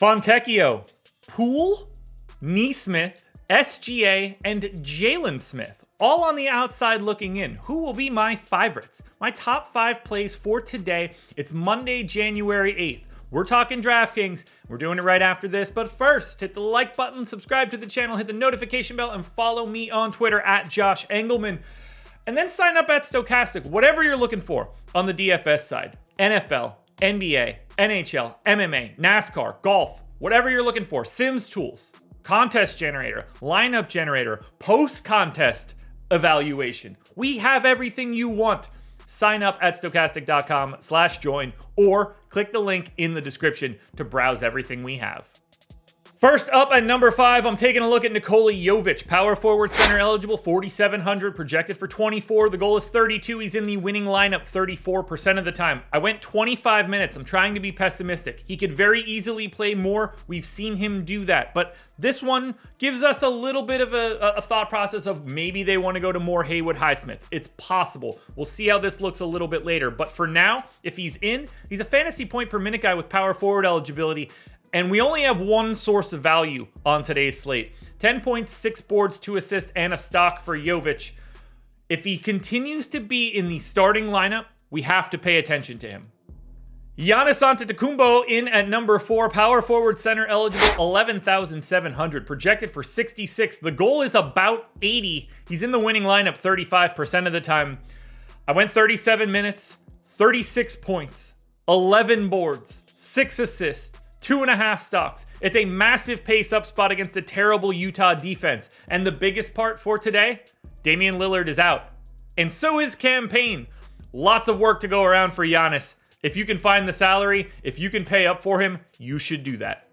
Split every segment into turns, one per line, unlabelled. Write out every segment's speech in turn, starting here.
Fontecchio, Poole, Nesmith, SGA, and Jalen Smith, all on the outside looking in. Who will be my favorites? My top five plays for today. It's Monday, January 8th. We're talking DraftKings. We're doing it right after this. But first, hit the like button, subscribe to the channel, hit the notification bell, and follow me on Twitter at Josh Engleman. And then sign up at Stokastic, whatever you're looking for on the DFS side NFL, NBA, NHL, MMA, NASCAR, golf, whatever you're looking for, Sims tools, contest generator, lineup generator, post contest evaluation. We have everything you want. Sign up at stokastic.com slash join or click the link in the description to browse everything we have. First up at number five, I'm taking a look at Nikola Jovic, power forward center eligible, 4,700, projected for 24. The goal is 32. He's in the winning lineup 34% of the time. I went 25 minutes. I'm trying to be pessimistic. He could very easily play more. We've seen him do that. But this one gives us a little bit of a, a thought process of maybe they want to go to more Haywood Highsmith. It's possible. We'll see how this looks a little bit later. But for now, if he's in, he's a fantasy point per minute guy with power forward eligibility. And we only have one source of value on today's slate 10 points, six boards, two assists, and a stock for Jovic. If he continues to be in the starting lineup, we have to pay attention to him. Giannis Antetokounmpo in at number four, power forward center eligible, 11,700, projected for 66. The goal is about 80. He's in the winning lineup 35% of the time. I went 37 minutes, 36 points, 11 boards, six assists, two and a half stocks. It's a massive pace up spot against a terrible Utah defense. And the biggest part for today Damian Lillard is out. And so is Cam Payne. Lots of work to go around for Giannis. If you can find the salary, if you can pay up for him, you should do that.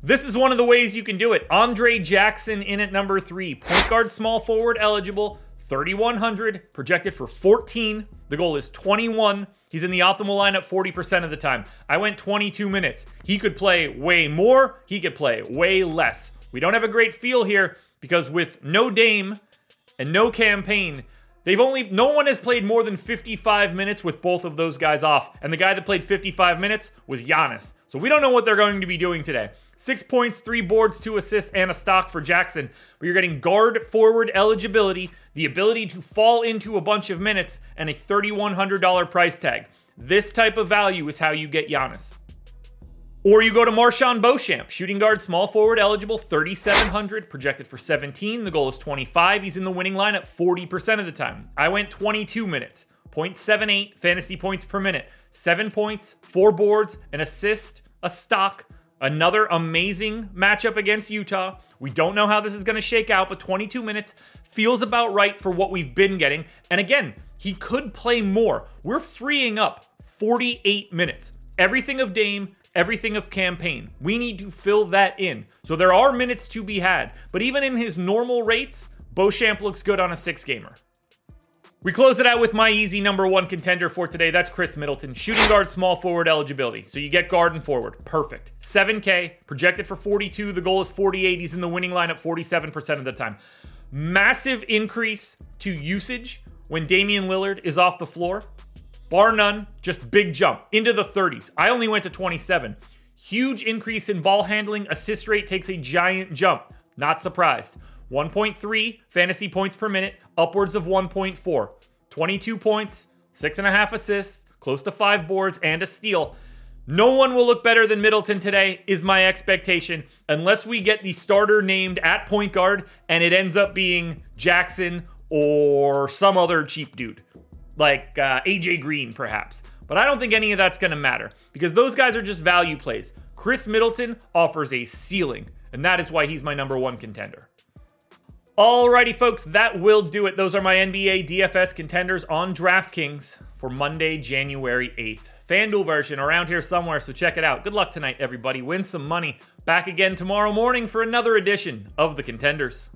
This is one of the ways you can do it. Andre Jackson in at number three, point guard, small forward eligible, 3,100, projected for 14. The goal is 21. He's in the optimal lineup 40% of the time. I went 22 minutes. He could play way more, he could play way less. We don't have a great feel here because with no Dame and no Cam Payne, They've only no one has played more than 55 minutes with both of those guys off, and the guy that played 55 minutes was Giannis. So we don't know what they're going to be doing today. Six points, three boards, two assists, and a stock for Jackson. But you're getting guard forward eligibility, the ability to fall into a bunch of minutes, and a $3,100 price tag. This type of value is how you get Giannis. Or you go to MarJon Beauchamp, shooting guard, small forward, eligible, 3,700, projected for 17. The goal is 25. He's in the winning lineup 40% of the time. I went 22 minutes, 0.78 fantasy points per minute, seven points, four boards, an assist, a stock. Another amazing matchup against Utah. We don't know how this is going to shake out, but 22 minutes feels about right for what we've been getting. And again, he could play more. We're freeing up 48 minutes. Everything of Dame, everything of Cam Payne. We need to fill that in. So there are minutes to be had. But even in his normal rates, Beauchamp looks good on a six gamer. We close it out with my easy number one contender for today. That's Khris Middleton. Shooting guard, small forward eligibility. So you get guard and forward. Perfect. 7K, projected for 42. The goal is 48. He's in the winning lineup 47% of the time. Massive increase to usage when Damian Lillard is off the floor bar none, just big jump into the 30s. I only went to 27. Huge increase in ball handling. Assist rate takes a giant jump. Not surprised. 1.3 fantasy points per minute, upwards of 1.4. 22 points, six and a half assists, close to five boards, and a steal. No one will look better than Middleton today, is my expectation, unless we get the starter named at point guard and it ends up being Jackson or some other cheap dude like uh, AJ Green, perhaps. But I don't think any of that's going to matter because those guys are just value plays. Khris Middleton offers a ceiling, and that is why he's my number one contender. Alrighty, folks, that will do it. Those are my NBA DFS contenders on DraftKings for Monday, January 8th. FanDuel version around here somewhere, so check it out. Good luck tonight, everybody. Win some money. Back again tomorrow morning for another edition of The Contenders.